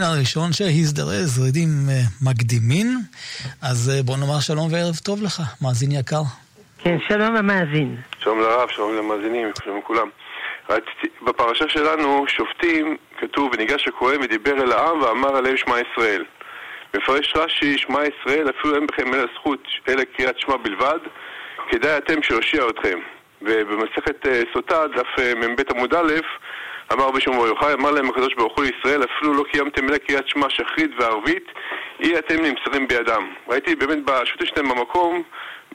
המאזין הראשון שהזדרז, רידים אה, מקדימין. אז אה, בוא נאמר שלום וערב טוב לך, מאזין יקר. כן, שלום המאזין. שלום לרב, שלום למאזינים, שלום לכולם. בפרשה שלנו, שופטים, כתוב, וניגש הכהן ודיבר אל העם ואמר עליהם שמע ישראל. מפרש רש"י, שמע ישראל, אפילו אין בכם אלא זכות, אלא קריאת שמע בלבד, כדאי אתם שיושיע אתכם. ובמסכת אה, סוטה, דף מ"ב עמוד א', אמר שמעון בר יוחאי, אמר להם הקדוש ברוך הוא לישראל, אפילו לא קיימתם אלא קריאת שמע שחרית וערבית, אי אתם נמסרים בידם. ראיתי באמת בשו"ת שלהם במקום,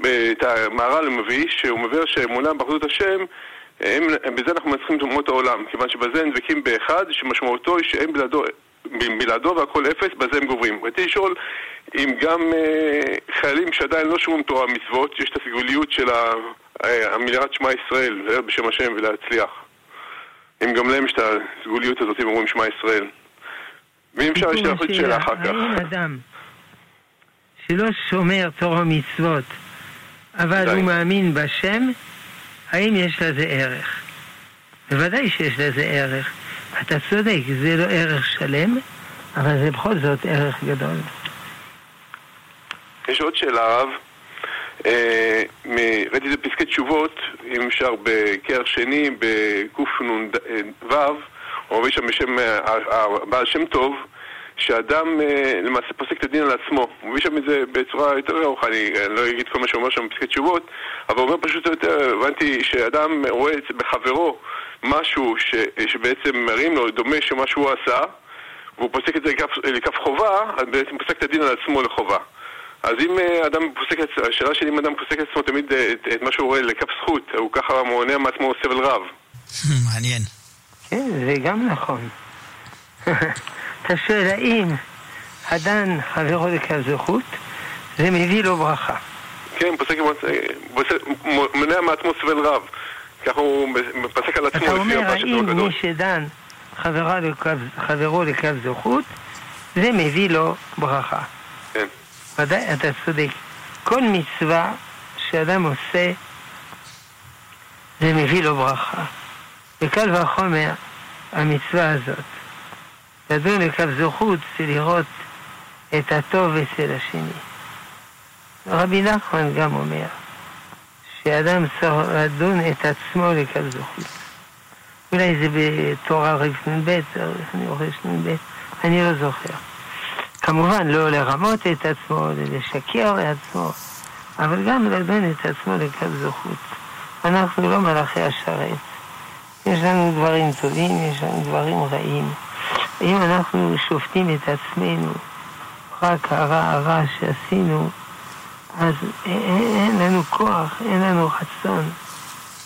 את המהר"ל מביא, שהוא מביא שאמונה באחדות השם, הם, בזה אנחנו מנצחים את אומות העולם, כיוון שבזה הם דבקים באחד, שמשמעותו היא שהם בלעדו, בלעדו והכל אפס, בזה הם גוברים. רציתי לשאול אם גם אה, חיילים שעדיין לא שומעים תורה ומצוות, יש את הסגוליות של המיליארד שמע ישראל, בשם השם ולהצליח. אם גם להם יש את הסגוליות הזאת, אם אומרים שמע ישראל. ואם אפשר יש עוד שאלה אחר כך. האם אדם שלא שומר תורה ומצוות, אבל הוא מאמין בשם, האם יש לזה ערך? בוודאי שיש לזה ערך. אתה צודק, זה לא ערך שלם, אבל זה בכל זאת ערך גדול. יש עוד שאלה, רב. אה, ראיתי זה פסקי תשובות, אם אפשר, בקר שני, בקנ"ו, מביא שם בשם הבעל שם טוב, שאדם אה, למעשה פוסק את הדין על עצמו. הוא מביא שם את זה בצורה יותר ארוכה, אני לא אגיד כל מה שהוא אומר שם בפסקי תשובות, אבל הוא אומר פשוט יותר, הבנתי שאדם רואה בחברו משהו ש, שבעצם מרים לו, דומה שמה שהוא עשה, והוא פוסק את זה לכף, לכף חובה, אז בעצם פוסק את הדין על עצמו לחובה. אז אם אה, אדם פוסק, את השאלה שלי אם אדם פוסק את עצמו תמיד אה, את, את מה שהוא רואה לכף זכות, הוא ככה מונע מעצמו סבל רב. מעניין. כן, זה גם נכון. אתה שואל האם הדן חברו לכף זכות, זה מביא לו ברכה. כן, פוסק, מונע מעצמו סבל רב. ככה הוא מפסק על עצמו אתה אומר, האם מי שדן חברו לכף זכות, זה מביא לו ברכה. ודאי, אתה צודק. כל מצווה שאדם עושה, זה מביא לו ברכה. וקל וחומר, המצווה הזאת. לדון לכף זכות זה לראות את הטוב אצל השני. רבי נחמן גם אומר שאדם צריך לדון את עצמו לכף זכות. אולי זה בתורה רנ"ב, רנ"ב, אני לא זוכר. כמובן לא לרמות את עצמו, לשקר לעצמו, אבל גם לדון את עצמו לכף זכות. אנחנו לא מלאכי השרת. יש לנו דברים טובים, יש לנו דברים רעים. אם אנחנו שופטים את עצמנו רק הרע הרע שעשינו, אז אין לנו כוח, אין לנו רצון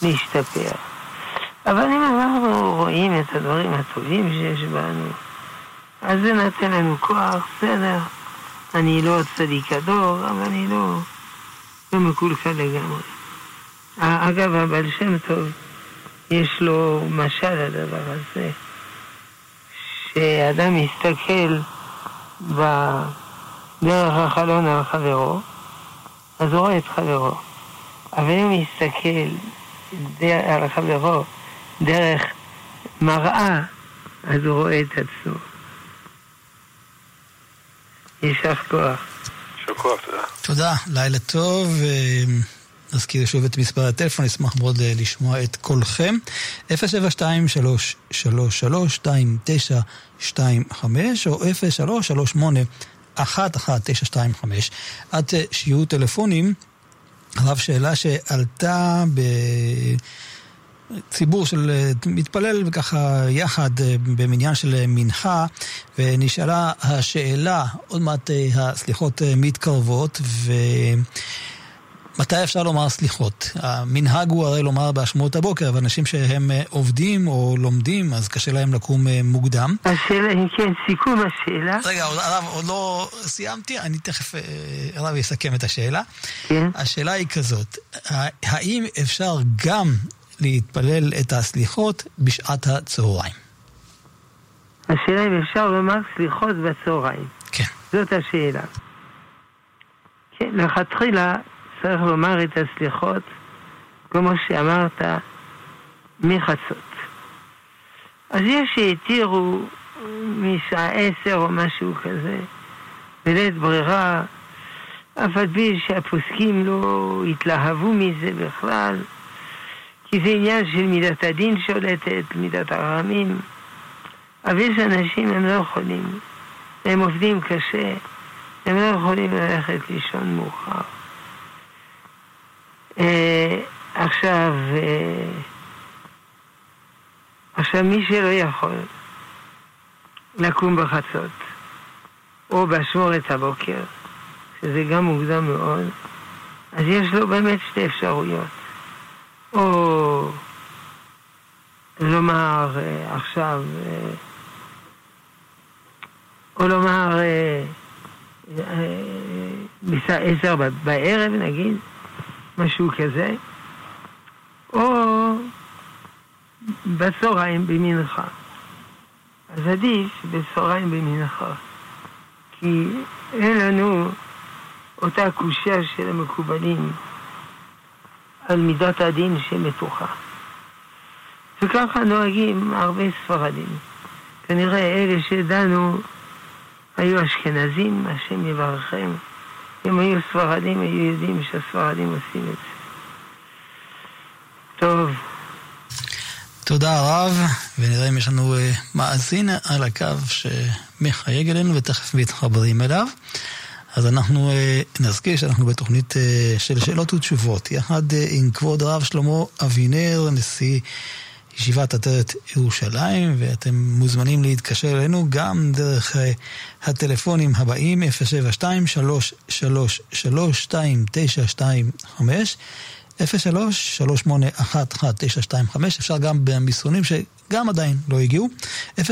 להשתפר. אבל אם אנחנו רואים את הדברים הטובים שיש בנו, אז זה נותן לנו כוח, בסדר. אני לא צדיק הדור, אבל אני לא, לא מקולקל לגמרי. אגב, הבעל שם טוב, יש לו משל לדבר הזה, שאדם מסתכל דרך החלון על חברו, אז הוא רואה את חברו. אבל אם מסתכל על חברו דרך מראה, אז הוא רואה את עצמו. יישר כוח. יישר כוח, תודה. תודה, לילה טוב. נזכיר שוב את מספר הטלפון, נשמח מאוד לשמוע את קולכם. 072-333-2925 או 0338-11925. עד שיהיו טלפונים, הרב שאלה שעלתה ב... ציבור של מתפלל וככה יחד במניין של מנחה ונשאלה השאלה, עוד מעט הסליחות מתקרבות ו... מתי אפשר לומר סליחות? המנהג הוא הרי לומר בהשמעות הבוקר, אבל אנשים שהם עובדים או לומדים, אז קשה להם לקום מוקדם. השאלה, אם כן, סיכום השאלה. רגע, הרב, עוד לא סיימתי, אני תכף, הרב יסכם את השאלה. כן. השאלה היא כזאת, האם אפשר גם להתפלל את הסליחות בשעת הצהריים? השאלה אם אפשר לומר סליחות בצהריים. כן. זאת השאלה. כן, לכתחילה צריך לומר את הסליחות, כמו שאמרת, מחצות. אז יש שהתירו משעה עשר או משהו כזה, בלית ברירה, אף על פי שהפוסקים לא התלהבו מזה בכלל, כי זה עניין של מידת הדין שולטת, מידת הרעמים. אבל יש אנשים, הם לא יכולים, הם עובדים קשה, הם לא יכולים ללכת לישון מאוחר. אה, עכשיו, אה, עכשיו מי שלא יכול לקום בחצות, או באשמורת הבוקר, שזה גם מוקדם מאוד, אז יש לו באמת שתי אפשרויות. או לומר אה, עכשיו, אה, או לומר בשעה עשר בערב נגיד, משהו כזה, או בצהריים במנחה. אז עדיף בצהריים במנחה, כי אין לנו אותה קושייה של המקובלים על מידת הדין שמתוחה. וככה נוהגים הרבה ספרדים. כנראה אלה שדנו היו אשכנזים, השם יברכם. אם היו ספרדים, היו יודעים שהספרדים עושים את זה. טוב. תודה רב, ונראה אם יש לנו uh, מאזין על הקו שמחייג אלינו ותכף מתחברים אליו. אז אנחנו uh, נזכיר שאנחנו בתוכנית uh, של שאלות ותשובות, יחד uh, עם כבוד הרב שלמה אבינר, נשיא ישיבת עטרת ירושלים, ואתם מוזמנים להתקשר אלינו גם דרך הטלפונים הבאים 072-333-2925 03-3811-925, אפשר גם במסרונים שגם עדיין לא הגיעו, 055-966-3991,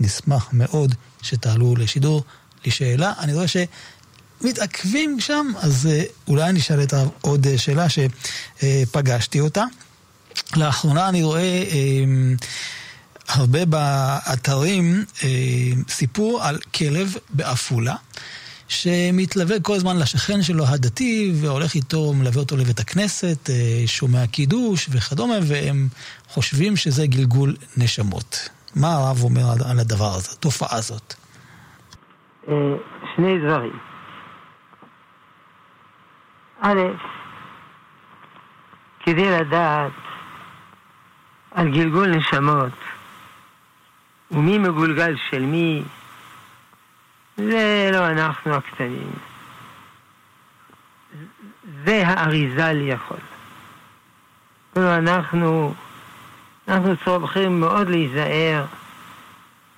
נשמח מאוד שתעלו לשידור לשאלה. אני רואה שמתעכבים שם, אז אה, אולי אני אשאל את עוד אה, שאלה שפגשתי אותה. לאחרונה אני רואה... אה, הרבה באתרים סיפור על כלב בעפולה שמתלווה כל הזמן לשכן שלו הדתי, והולך איתו, מלווה אותו לבית הכנסת, אה, שומע קידוש וכדומה, והם חושבים שזה גלגול נשמות. מה הרב אומר על הדבר הזה, התופעה הזאת? אה, שני דברים. א', כדי לדעת על גלגול נשמות, ומי מגולגל של מי, זה לא אנחנו הקטנים. זה האריזל יכול. לא, אנחנו, אנחנו צריכים מאוד להיזהר,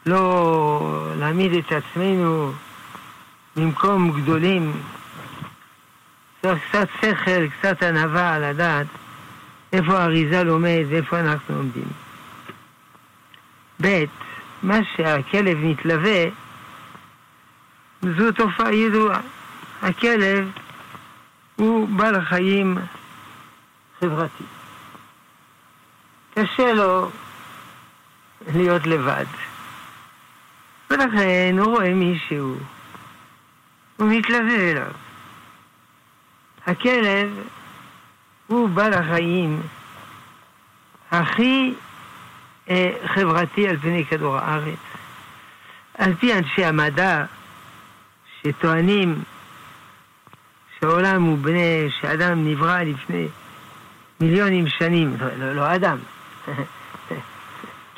לא להעמיד את עצמנו במקום גדולים. צריך קצת שכל, קצת ענווה לדעת איפה האריזל עומד ואיפה אנחנו עומדים. ב', מה שהכלב מתלווה זו תופעה ידועה. הכלב הוא בעל החיים חברתי. קשה לו להיות לבד. ולכן הוא רואה מישהו, הוא מתלווה אליו. הכלב הוא בעל החיים הכי אה, חברתי על פני כדור הארץ. על פי אנשי המדע, שטוענים שהעולם הוא בני, שאדם נברא לפני מיליונים שנים, לא, לא, לא אדם,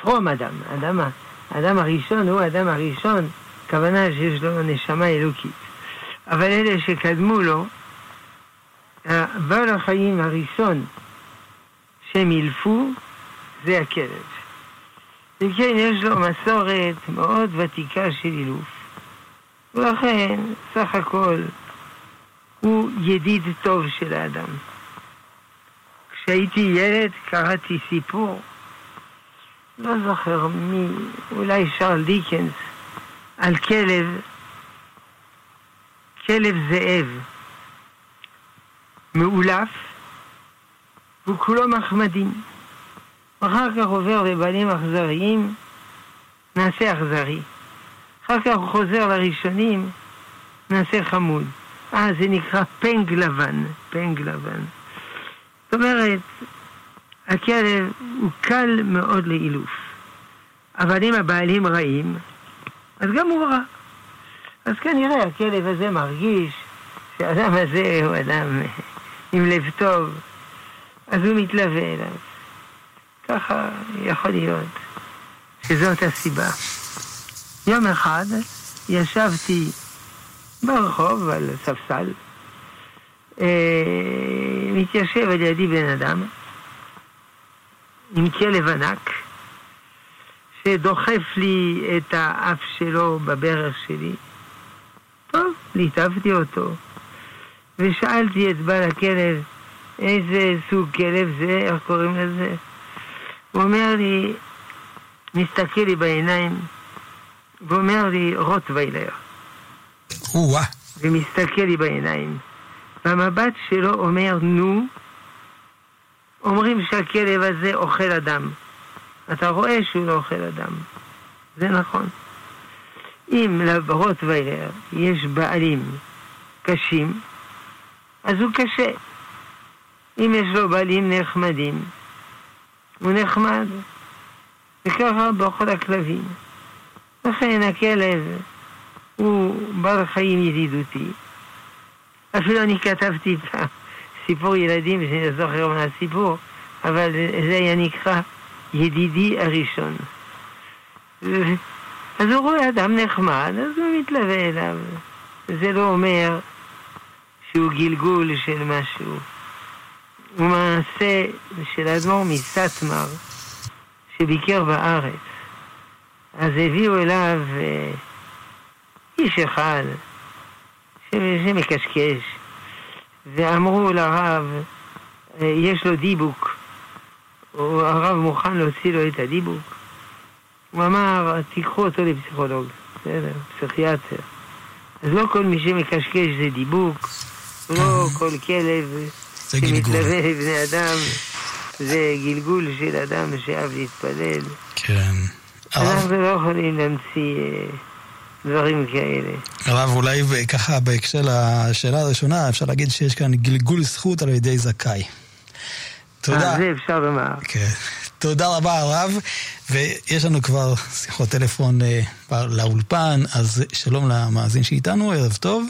טרום אדם, אדם, האדם הראשון הוא האדם הראשון, כוונה שיש לו נשמה אלוקית. אבל אלה שקדמו לו, בעל החיים הראשון שהם אילפו זה הכלב. וכן, יש לו מסורת מאוד ותיקה של אילוף. ולכן, סך הכל, הוא ידיד טוב של האדם. כשהייתי ילד קראתי סיפור, לא זוכר מי, אולי שרל דיקנס, על כלב, כלב זאב, מאולף, והוא כולו מחמדים. אחר כך עובר לבעלים אכזריים, נעשה אכזרי. אחר כך הוא חוזר לראשונים, נעשה חמוד. אה, זה נקרא פנג לבן, פנג לבן. זאת אומרת, הכלב הוא קל מאוד לאילוף. אבל אם הבעלים רעים, אז גם הוא רע. אז כנראה הכלב הזה מרגיש שהאדם הזה הוא אדם עם לב טוב, אז הוא מתלווה אליו. ככה יכול להיות שזאת הסיבה. יום אחד ישבתי ברחוב על ספסל, אה, מתיישב על ידי בן אדם עם כלב ענק שדוחף לי את האף שלו בברך שלי. טוב, ליטפתי אותו ושאלתי את בעל הכלב איזה סוג כלב זה, איך קוראים לזה? הוא אומר לי, מסתכל לי בעיניים ואומר לי רוטוויילר. או-אה. ומסתכל לי בעיניים. והמבט שלו אומר, נו, אומרים שהכלב הזה אוכל אדם. אתה רואה שהוא לא אוכל אדם. זה נכון. אם לרוטוויילר יש בעלים קשים, אז הוא קשה. אם יש לו בעלים נחמדים, הוא נחמד. וככה בכל הכלבים. לכן הכלב הוא בעל חיים ידידותי. אפילו אני כתבתי פעם סיפור ילדים, שאני לא זוכר מה הסיפור, אבל זה היה נקרא ידידי הראשון. אז הוא רואה אדם נחמד, אז הוא מתלווה אליו. זה לא אומר שהוא גלגול של משהו. הוא מעשה של האדמו"ר מסטמר, שביקר בארץ. אז הביאו אליו אה, איש אחד שמקשקש, ואמרו לרב, אה, יש לו דיבוק, הרב מוכן להוציא לו את הדיבוק. הוא אמר, תיקחו אותו לפסיכולוג, בסדר, פסיכיאטר. אז לא כל מי שמקשקש זה דיבוק, לא כל כלב שמתלווה לבני אדם זה גלגול של אדם שאהב להתפלל. כן. אנחנו לא יכולים להמציא אה, דברים כאלה. הרב, אולי ככה בהקשר לשאלה הראשונה, אפשר להגיד שיש כאן גלגול זכות על ידי זכאי. תודה. זה אפשר לומר. כן. תודה רבה הרב, ויש לנו כבר שיחות טלפון אה, לאולפן, אז שלום למאזין שאיתנו, ערב טוב.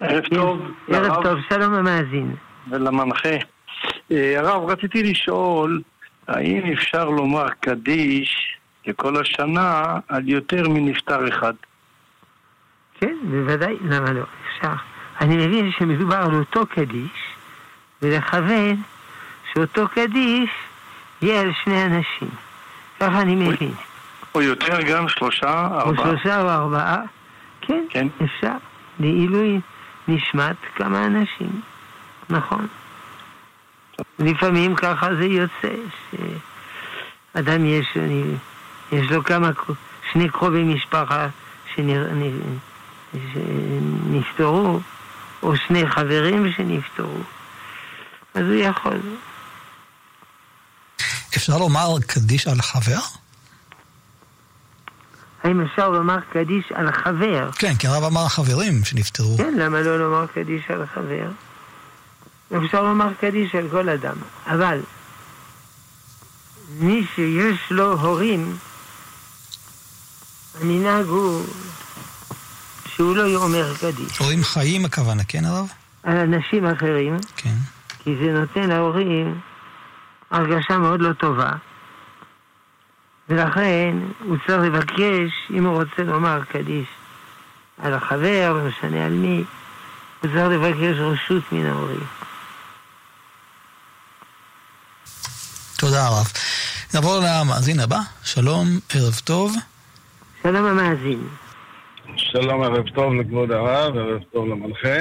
ערב טוב. ערב טוב, שלום למאזין. ולמנחה. אה, הרב, רציתי לשאול, האם אפשר לומר קדיש לכל השנה על יותר מנפטר אחד? כן, בוודאי, למה לא? אפשר. אני מבין שמדובר על אותו קדיש, ולכוון שאותו קדיש יהיה על שני אנשים. ככה אני מבין. או יותר גם שלושה, ארבעה. או שלושה או ארבעה. כן, כן. אפשר. לעילוי נשמת כמה אנשים. נכון. לפעמים ככה זה יוצא, שאדם יש, יש לו כמה, שני קרובי משפחה שנפטרו, או שני חברים שנפטרו, אז הוא יכול. אפשר לומר קדיש על חבר? האם אפשר לומר קדיש על חבר? כן, כי הרב אמר חברים שנפטרו. כן, למה לא לומר קדיש על חבר? אפשר לומר קדיש על כל אדם, אבל מי שיש לו הורים, המנהג הוא שהוא לא יאמר קדיש. הורים חיים הכוונה, כן הרב? על אנשים אחרים. כן. כי זה נותן להורים הרגשה מאוד לא טובה. ולכן הוא צריך לבקש, אם הוא רוצה לומר קדיש על החבר, לא משנה על מי, הוא צריך לבקש רשות מן ההורים. תודה רב. נעבור למאזין הבא. שלום, ערב טוב. שלום המאזין. שלום, ערב טוב לכבוד הרב, ערב טוב למנחה.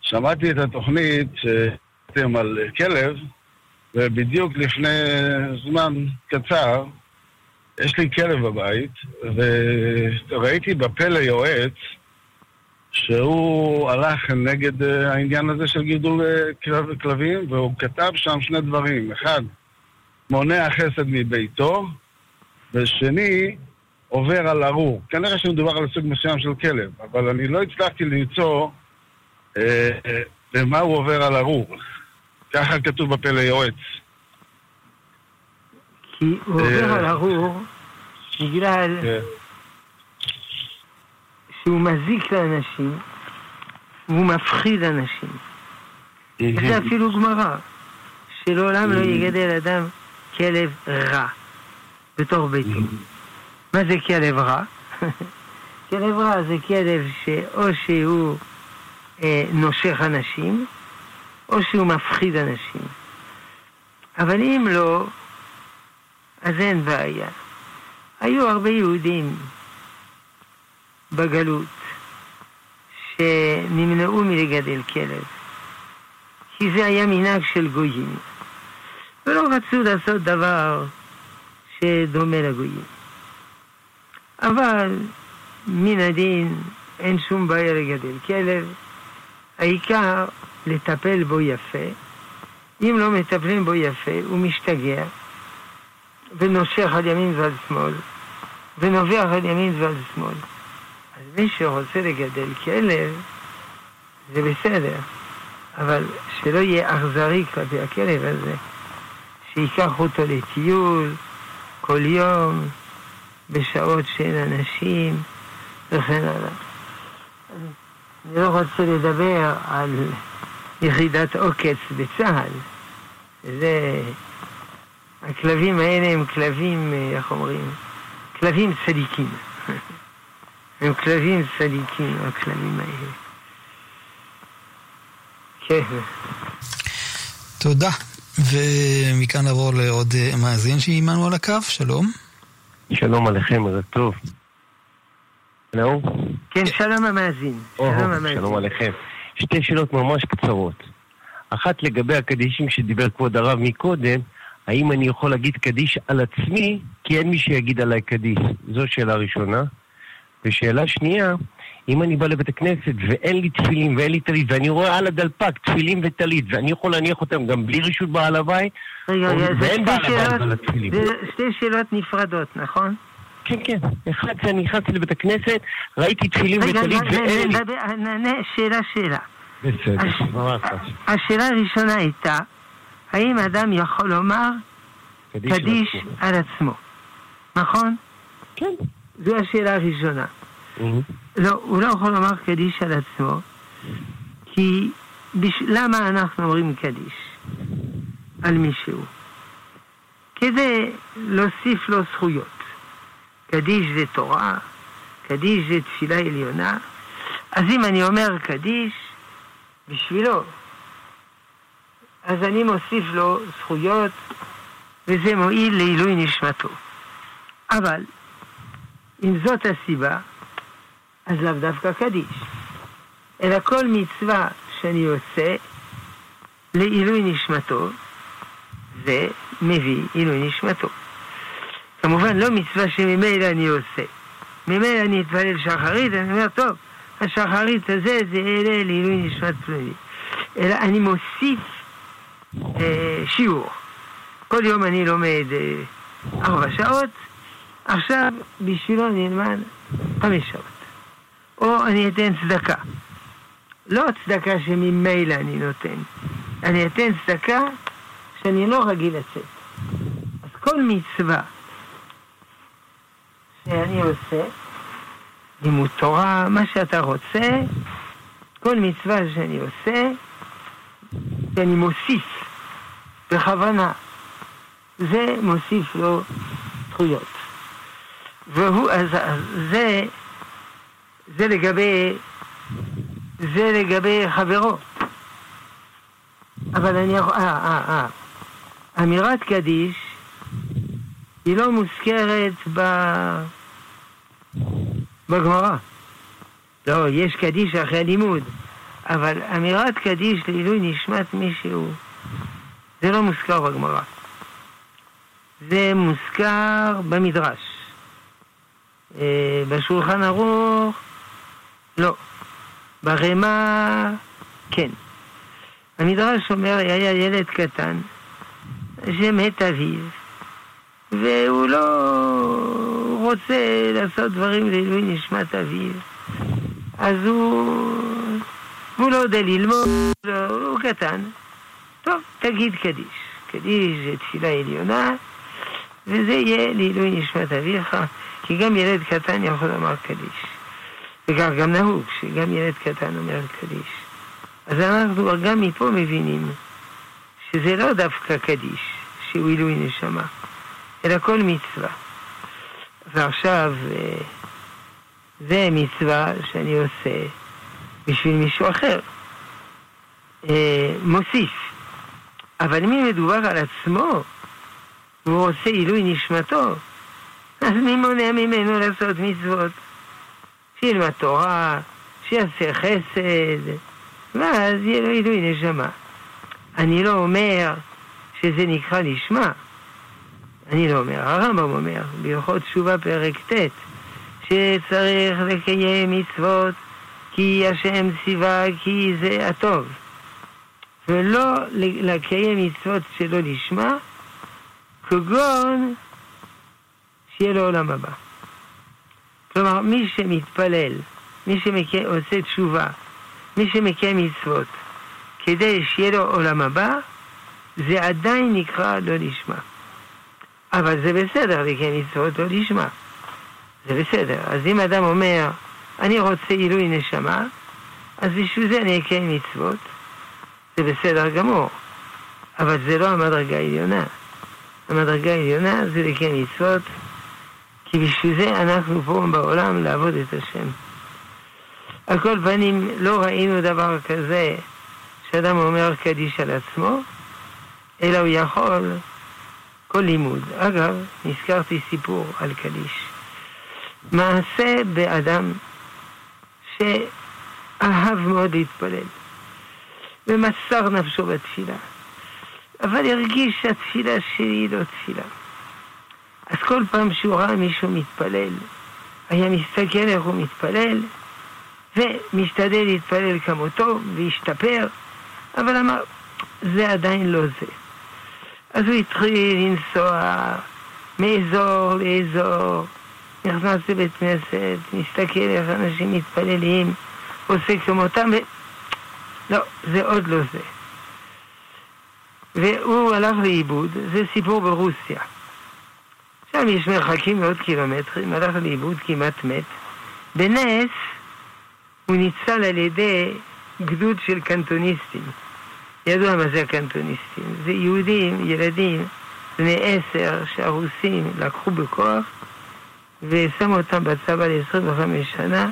שמעתי את התוכנית שאתם על כלב, ובדיוק לפני זמן קצר, יש לי כלב בבית, וראיתי בפלא יועץ שהוא הלך נגד העניין הזה של גידול כלבים, והוא כתב שם שני דברים. אחד, מונע חסד מביתו, ושני, עובר על ארור. כנראה שמדובר על סוג מסוים של כלב, אבל אני לא הצלחתי למצוא אה, במה הוא עובר על ארור. ככה כתוב בפלא יועץ. כי הוא עובר על ארור בגלל כן. שהוא מזיק לאנשים, והוא מפחיד אנשים. וזה אפילו גמרא, שלעולם לא יגדל אדם כלב רע בתוך ביתו. מה זה כלב רע? כלב רע זה כלב שאו שהוא אה, נושך אנשים, או שהוא מפחיד אנשים. אבל אם לא, אז אין בעיה. היו הרבה יהודים בגלות שנמנעו מלגדל כלב, כי זה היה מנהג של גויים, ולא רצו לעשות דבר שדומה לגויים. אבל מן הדין אין שום בעיה לגדל כלב, העיקר לטפל בו יפה. אם לא מטפלים בו יפה, הוא משתגע, ונושך על ימין ועל שמאל, ונובח על ימין ועל שמאל. אז מי שרוצה לגדל כלב, זה בסדר, אבל שלא יהיה אכזרי כלפי הכלב הזה, שייקח אותו לטיול כל יום, בשעות שאין אנשים, וכן הלאה. אני לא רוצה לדבר על יחידת עוקץ בצה"ל. זה... הכלבים האלה הם כלבים, איך אומרים? כלבים צדיקים. הם כלבים צדיקים, הכלבים האלה. כן. תודה. ומכאן נעבור לעוד מאזין שעימנו על הקו, שלום. שלום עליכם, ערב טוב. הלו? כן, שלום המאזין. או, שלום המאזין. שלום עליכם. שתי שאלות ממש קצרות. אחת לגבי הקדישים שדיבר כבוד הרב מקודם, האם אני יכול להגיד קדיש על עצמי, כי אין מי שיגיד עליי קדיש. זו שאלה ראשונה. ושאלה שנייה, אם אני בא לבית הכנסת ואין לי תפילין ואין לי טלית, ואני רואה על הדלפק תפילין וטלית, ואני יכול להניח אותם גם בלי רשות בעל הבית, רגע, רגע, זה ואין בעל הבית על התפילין. זה שתי שאלות נפרדות, נכון? כן, כן. אחד שאני נכנסתי לבית הכנסת, ראיתי תפילין רגע, וטלית ואין לי... נדבר- נענה שאלה שאלה. בסדר, ממש. השאלה הראשונה הייתה, האם אדם יכול לומר קדיש על עצמו. נכון? כן. זו השאלה הראשונה. לא, הוא לא יכול לומר קדיש על עצמו, כי בש... למה אנחנו אומרים קדיש על מישהו? כדי להוסיף לו זכויות. קדיש זה תורה, קדיש זה תפילה עליונה, אז אם אני אומר קדיש בשבילו, אז אני מוסיף לו זכויות, וזה מועיל לעילוי נשמתו. אבל, אם זאת הסיבה, אז לאו דווקא קדיש. אלא כל מצווה שאני עושה לעילוי נשמתו, זה מביא עילוי נשמתו. כמובן לא מצווה שממילא אני עושה. ממילא אני אתפלל שחרית, אני אומר, טוב, השחרית הזה זה אלה לעילוי נשמת פלוני. אלא אני מוסיף אה, שיעור. כל יום אני לומד אה, ארבע שעות, עכשיו בשבילו אני אלמד חמש שעות. או אני אתן צדקה. לא צדקה שממילא אני נותן, אני אתן צדקה שאני לא רגיל לצאת. אז כל מצווה שאני עושה, לימוד תורה, מה שאתה רוצה, כל מצווה שאני עושה, שאני מוסיף בכוונה, זה מוסיף לו זכויות. והוא, אז, אז זה, זה לגבי, זה לגבי חברו. אבל אני יכול, אה, אה, אה. אמירת קדיש היא לא מוזכרת ב... בגמרא. לא, יש קדיש אחרי הלימוד, אבל אמירת קדיש לעילוי נשמת מישהו, זה לא מוזכר בגמרא. זה מוזכר במדרש. אה, בשולחן ערוך, לא. ברמה, כן. המדרש אומר, היה ילד קטן שמת אביו, והוא לא רוצה לעשות דברים לעילוי נשמת אביו, אז הוא, הוא לא יודע ללמוד, לא, הוא קטן. טוב, תגיד קדיש. קדיש זה תפילה עליונה, וזה יהיה לעילוי נשמת אביך, כי גם ילד קטן יכול לומר קדיש. וכך גם נהוג, שגם ילד קטן אומר קדיש. אז אנחנו גם מפה מבינים שזה לא דווקא קדיש, שהוא עילוי נשמה, אלא כל מצווה. ועכשיו, אה, זה מצווה שאני עושה בשביל מישהו אחר. אה, מוסיף. אבל אם מדובר על עצמו, והוא עושה עילוי נשמתו, אז מי מונע ממנו לעשות מצוות? שילמד תורה, שיעשה חסד, ואז יהיה לו עילוי נשמה. אני לא אומר שזה נקרא לשמה. אני לא אומר, הרמב"ם אומר, בהלכות תשובה פרק ט', שצריך לקיים מצוות כי השם ציווה כי זה הטוב. ולא לקיים מצוות שלא לשמה, כגון שיהיה לו עולם הבא. כלומר, מי שמתפלל, מי שעושה תשובה, מי שמקיים מצוות, כדי שיהיה לו עולם הבא, זה עדיין נקרא לא לשמה. אבל זה בסדר לקיים מצוות לא לשמה. זה בסדר. אז אם אדם אומר, אני רוצה עילוי נשמה, אז בשביל זה אני אקיים מצוות. זה בסדר גמור. אבל זה לא המדרגה העליונה. המדרגה העליונה זה לקיים מצוות, כי בשביל זה אנחנו פה בעולם לעבוד את השם. על כל פנים, לא ראינו דבר כזה שאדם אומר קדיש על עצמו, אלא הוא יכול כל לימוד. אגב, נזכרתי סיפור על קדיש. מעשה באדם שאהב מאוד להתפלל, ומסר נפשו בתפילה, אבל הרגיש שהתפילה שלי היא לא תפילה. אז כל פעם שהוא ראה מישהו מתפלל, היה מסתכל איך הוא מתפלל, ומשתדל להתפלל כמותו, והשתפר, אבל אמר, זה עדיין לא זה. אז הוא התחיל לנסוע מאזור לאזור, נכנס לבית כנסת, מסתכל איך אנשים מתפללים, עושה כמותם, ו... לא, זה עוד לא זה. והוא הלך לאיבוד, זה סיפור ברוסיה. שם יש מרחקים מאות קילומטרים, הלך לאיבוד, כמעט מת. בנס הוא ניצל על ידי גדוד של קנטוניסטים. ידוע מה זה הקנטוניסטים. זה יהודים, ילדים, בני עשר, שהרוסים לקחו בכוח ושמו אותם בצבא ל-25 שנה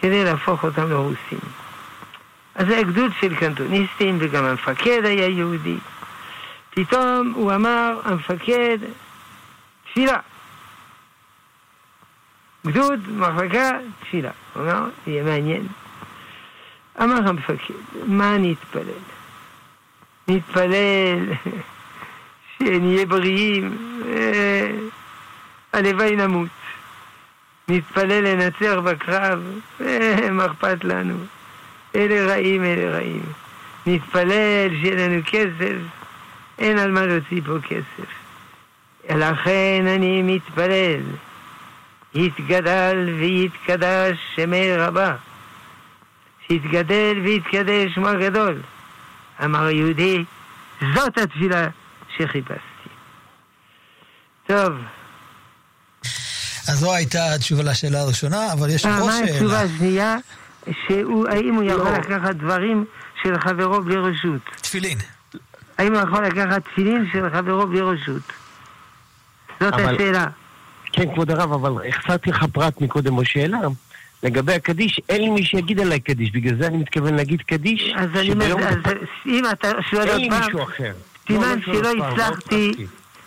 כדי להפוך אותם לרוסים. אז זה היה גדוד של קנטוניסטים וגם המפקד היה יהודי. פתאום הוא אמר, המפקד, תפילה. גדוד, מחלקה, תפילה. הוא אמר, יהיה מעניין. אמר המפקד, מה אני אתפלל? נתפלל שנהיה בריאים, אה, הלוואי נמות. נתפלל לנצח בקרב, אה, מה אכפת לנו? אלה רעים, אלה רעים. נתפלל שיהיה לנו כסף, אין על מה להוציא פה כסף. לכן אני מתפלל, יתגדל ויתקדש שמי רבה, שיתגדל ויתקדש שמו הגדול. אמר היהודי, זאת התפילה שחיפשתי. טוב. אז זו הייתה התשובה לשאלה הראשונה, אבל יש עוד שאלה. מה התשובה השנייה? האם הוא יכול לא. לקחת דברים של חברו בלי רשות? תפילין. האם הוא יכול לקחת תפילין של חברו בלי רשות? זאת אבל... השאלה. כן, כבוד הרב, אבל החסרתי לך פרט מקודם בשאלה. לגבי הקדיש, אין לי מי שיגיד עליי קדיש, בגלל זה אני מתכוון להגיד קדיש. אז אני מבין, אז אם אתה שואל עוד פעם, סימן לא, שלא הצלחתי,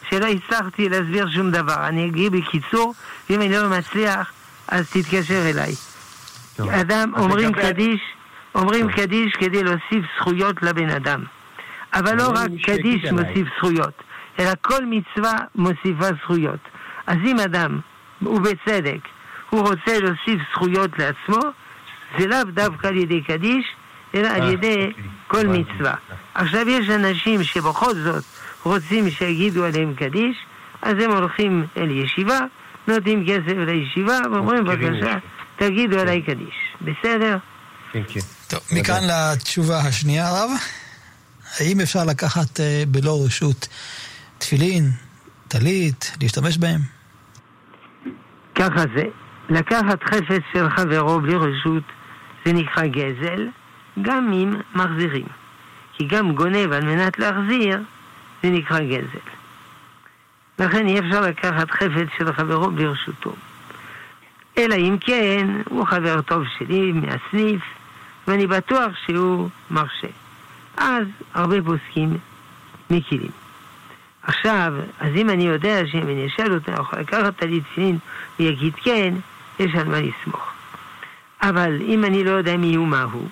שלא הצלחתי להסביר שום דבר. אני אגיד בקיצור, ואם אני לא מצליח, אז תתקשר אליי. אדם, אומרים קדיש, אומרים קדיש כדי להוסיף זכויות לבן אדם. אבל לא רק קדיש מוסיף זכויות, אלא כל מצווה מוסיפה זכויות. אז אם אדם, ובצדק, הוא רוצה להוסיף זכויות לעצמו, זה לאו דווקא על ידי קדיש, אלא על אה, ידי אוקיי. כל מצווה. עכשיו יש אנשים שבכל זאת רוצים שיגידו עליהם קדיש, אז הם הולכים אל ישיבה, נותנים כסף לישיבה, ואומרים בבקשה, תגידו עליי קדיש. בסדר? טוב, מכאן לתשובה השנייה, הרב. האם אפשר לקחת אה, בלא רשות תפילין, טלית, להשתמש בהם? ככה זה. לקחת חפץ של חברו בלי רשות זה נקרא גזל, גם אם מחזירים. כי גם גונב על מנת להחזיר זה נקרא גזל. לכן אי אפשר לקחת חפץ של חברו בלי רשותו. אלא אם כן, הוא חבר טוב שלי מהסניף, ואני בטוח שהוא מרשה. אז הרבה פוסקים מקילים. עכשיו, אז אם אני יודע שאם אני אשאל אותו, אני יכול לקחת את הליצין, הוא יגיד כן, יש על מה לסמוך. אבל אם אני לא יודע מי הוא מה הוא,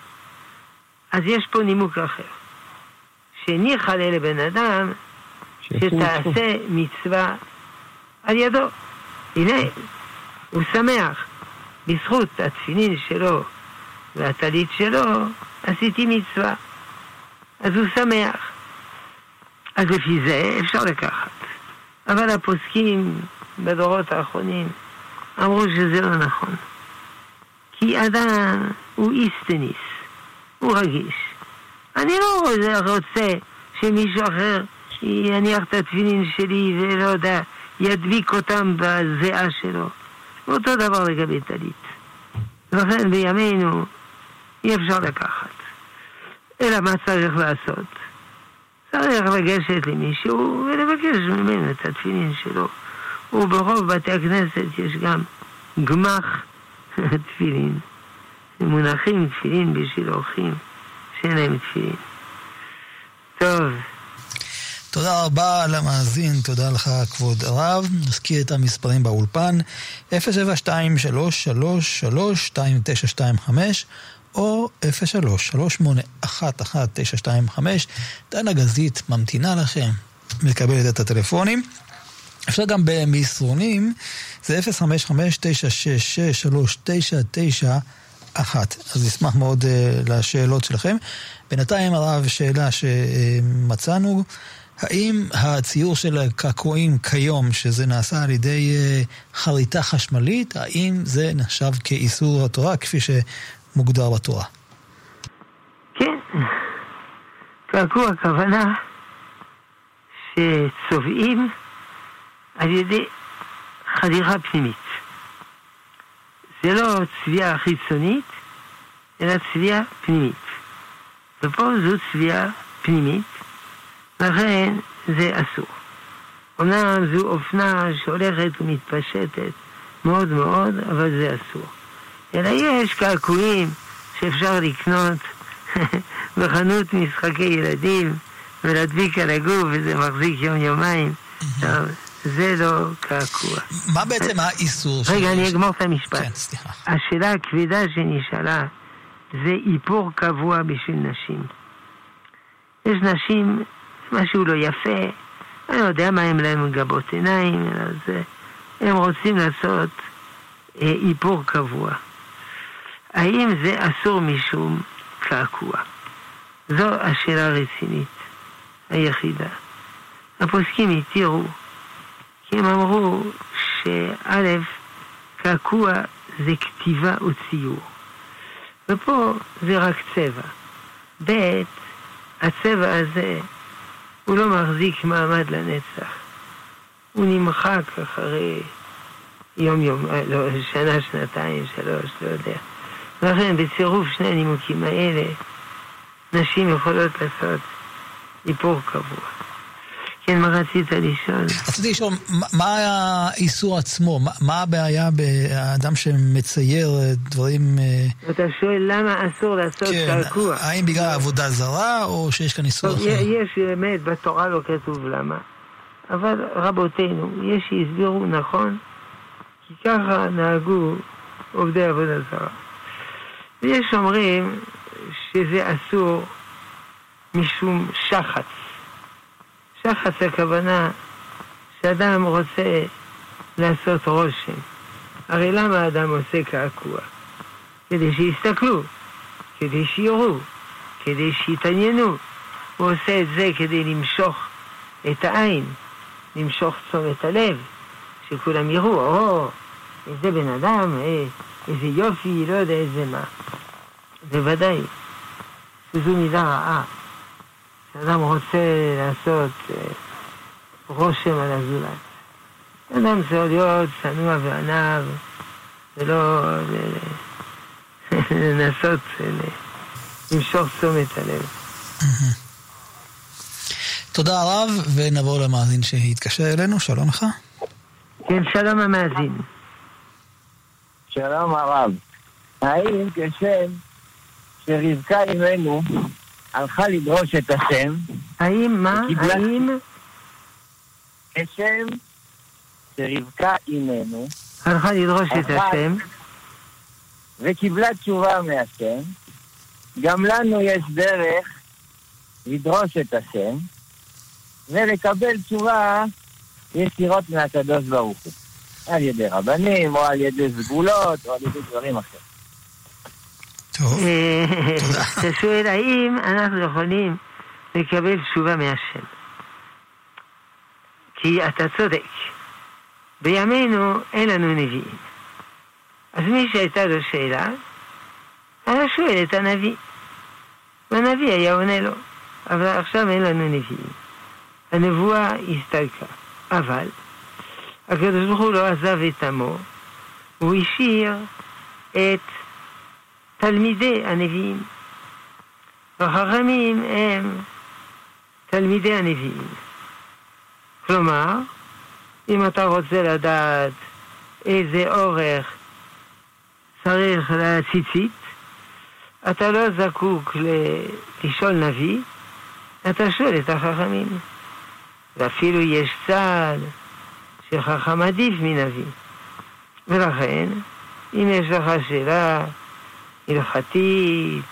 אז יש פה נימוק אחר. שניחא לבן אדם שתעשה מצווה על ידו. הנה, הוא שמח. בזכות התפילין שלו והטלית שלו, עשיתי מצווה. אז הוא שמח. אז לפי זה אפשר לקחת. אבל הפוסקים בדורות האחרונים אמרו שזה לא נכון. כי אדם הוא איסטניס, הוא רגיש. אני לא רוצה שמישהו אחר יניח את התפילין שלי ולא יודע, ידביק אותם בזיעה שלו. אותו דבר לגבי טלית. לכן בימינו אי אפשר לקחת. אלא מה צריך לעשות? צריך לגשת למישהו ולבקש ממנו את התפילין שלו. וברוב בתי הכנסת יש גם גמח תפילין. מונחים תפילין בשביל אורחים שאין להם תפילין. טוב. תודה רבה למאזין, תודה לך כבוד הרב. נזכיר את המספרים באולפן 072-333-2925 או 03-381-1925. דנה גזית ממתינה לכם, מקבלת את הטלפונים. אפשר גם במסרונים, זה 055-966-3991. אז נשמח מאוד uh, לשאלות שלכם. בינתיים הרב, שאלה שמצאנו, האם הציור של הקעקועים כיום, שזה נעשה על ידי uh, חריטה חשמלית, האם זה נחשב כאיסור התורה כפי שמוגדר בתורה? כן. קעקוע הכוונה שצובעים על ידי חדירה פנימית. זה לא צביעה חיצונית, אלא צביעה פנימית. ופה זו צביעה פנימית, לכן זה אסור. אומנם זו אופנה שהולכת ומתפשטת מאוד מאוד, אבל זה אסור. אלא יש קעקועים שאפשר לקנות בחנות משחקי ילדים ולהדביק על הגוף וזה מחזיק יום-יומיים. זה לא קעקוע. מה בעצם האיסור? רגע, אני אגמור את המשפט. כן, סליחה. השאלה הכבדה שנשאלה זה איפור קבוע בשביל נשים. יש נשים, משהו לא יפה, אני לא יודע מה הם להם גבות עיניים, אלא זה, הם רוצים לעשות אה, איפור קבוע. האם זה אסור משום קעקוע? זו השאלה הרצינית היחידה. הפוסקים התירו כי הם אמרו שא', קעקוע זה כתיבה וציור. ופה זה רק צבע. ב', הצבע הזה הוא לא מחזיק מעמד לנצח. הוא נמחק אחרי יום יום, אה, לא, שנה, שנתיים, שלוש, לא יודע. לכן בצירוף שני הנימוקים האלה, נשים יכולות לעשות איפור קבוע. כן, מה רצית לשאול? רציתי לשאול, מה האיסור עצמו? מה הבעיה באדם שמצייר דברים... אה, אתה שואל למה אסור לעשות כן, קעקוע. האם בגלל עבודה זרה, או שיש כאן איסור אחר? יש באמת, בתורה לא כתוב למה. אבל רבותינו, יש שהסבירו נכון, כי ככה נהגו עובדי עבודה זרה. ויש אומרים שזה אסור משום שחץ. שחץ הכוונה שאדם רוצה לעשות רושם. הרי למה אדם עושה קעקוע? כדי שיסתכלו, כדי שיראו, כדי שיתעניינו. הוא עושה את זה כדי למשוך את העין, למשוך תשומת הלב, שכולם יראו, או, איזה בן אדם, אה, איזה יופי, לא יודע איזה מה. בוודאי, שזו מידה רעה. שאדם רוצה לעשות אה, רושם על הזולת. אדם צריך להיות צנוע ועניו, ולא לנסות למשוך תשומת הלב. תודה רב, ונעבור למאזין שהתקשר אלינו, שלום לך. כן, שלום המאזין. שלום הרב. האם כשם שרבקה אימנו הלכה לדרוש את השם, האם מה? וקיבלה- האם כשם שרבקה אימנו הלכה לדרוש את השם? וקיבלה תשובה מהשם, גם לנו יש דרך לדרוש את השם ולקבל תשובה ישירות מהקדוש ברוך הוא. על ידי רבנים, או על ידי סגולות, או על ידי דברים אחרים. טוב, תודה. אתה שואל האם אנחנו יכולים לקבל תשובה מהשם. כי אתה צודק. בימינו אין לנו נביאים. אז מי שהייתה לו שאלה, היה שואל את הנביא. והנביא היה עונה לו. אבל עכשיו אין לנו נביאים. הנבואה הסתלקה. אבל הקדוש ברוך הוא לא עזב את עמו, הוא השאיר את תלמידי הנביאים. והחכמים הם תלמידי הנביאים. כלומר, אם אתה רוצה לדעת איזה אורך צריך לציצית, אתה לא זקוק לשאול נביא, אתה שואל את החכמים. ואפילו יש צעד שחכם עדיף מנביא. ולכן, אם יש לך שאלה הלכתית,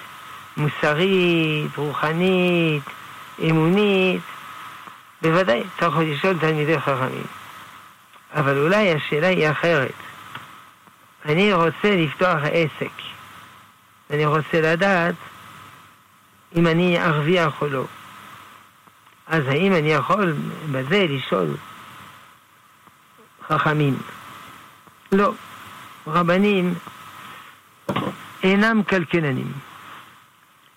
מוסרית, רוחנית, אמונית, בוודאי, אתה יכול לשאול תלמידי חכמים. אבל אולי השאלה היא אחרת. אני רוצה לפתוח עסק. אני רוצה לדעת אם אני ארוויח או לא. אז האם אני יכול בזה לשאול חכמים? לא. רבנים אינם כלכלנים.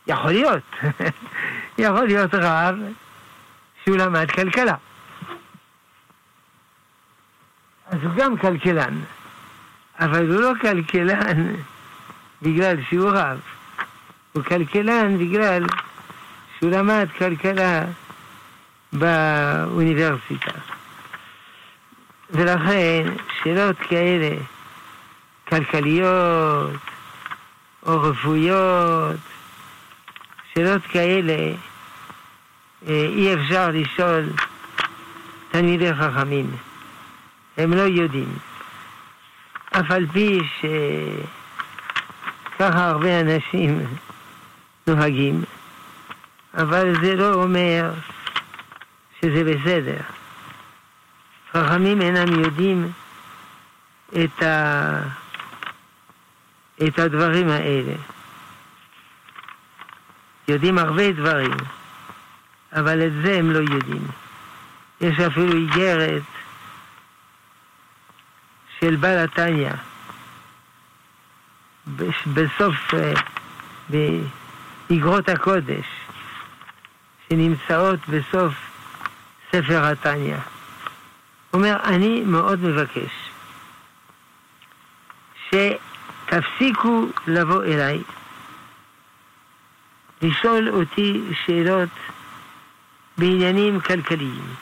יכול להיות. יכול להיות רב שהוא למד כלכלה. אז הוא גם כלכלן, אבל הוא לא כלכלן בגלל שהוא רב. הוא כלכלן בגלל שהוא למד כלכלה באוניברסיטה. ולכן שאלות כאלה, כלכליות או רפואיות, שאלות כאלה, אי אפשר לשאול תלמידי חכמים. הם לא יודעים. אף על פי שככה הרבה אנשים נוהגים, אבל זה לא אומר שזה בסדר. חכמים אינם יודעים את, ה... את הדברים האלה. יודעים הרבה דברים, אבל את זה הם לא יודעים. יש אפילו איגרת של בעל התניא, בסוף, אה, באגרות הקודש, שנמצאות בסוף ספר התניא. אומר, אני מאוד מבקש שתפסיקו לבוא אליי, לשאול אותי שאלות בעניינים כלכליים.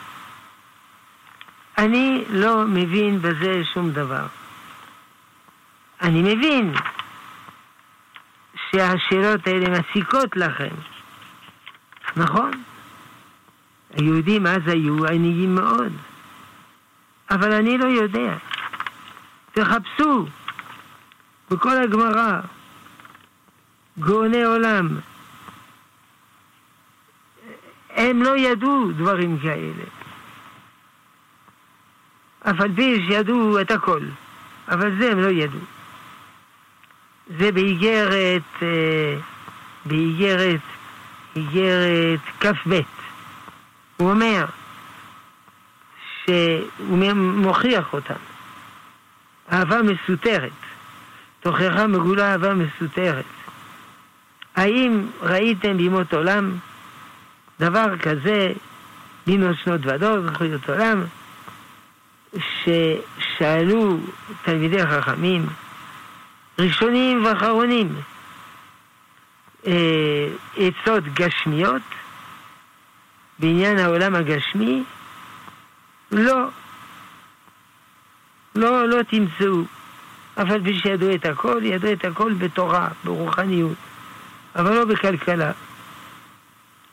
אני לא מבין בזה שום דבר. אני מבין שהשאלות האלה מציקות לכם, נכון? היהודים אז היו עניים מאוד, אבל אני לא יודע. תחפשו בכל הגמרא, גאוני עולם. הם לא ידעו דברים כאלה. אף על פי שידעו את הכל, אבל זה הם לא ידעו. זה באיגרת, אה, באיגרת, איגרת כ"ב. הוא אומר שהוא מוכיח אותם. אהבה מסותרת, תוכחה מגולה אהבה מסותרת. האם ראיתם בימות עולם דבר כזה, בינו שנות ודור, זכויות עולם? ששאלו תלמידי חכמים, ראשונים ואחרונים, אה, עצות גשמיות בעניין העולם הגשמי, לא, לא, לא תמצאו. אף על שידעו את הכל, ידעו את הכל בתורה, ברוחניות, אבל לא בכלכלה.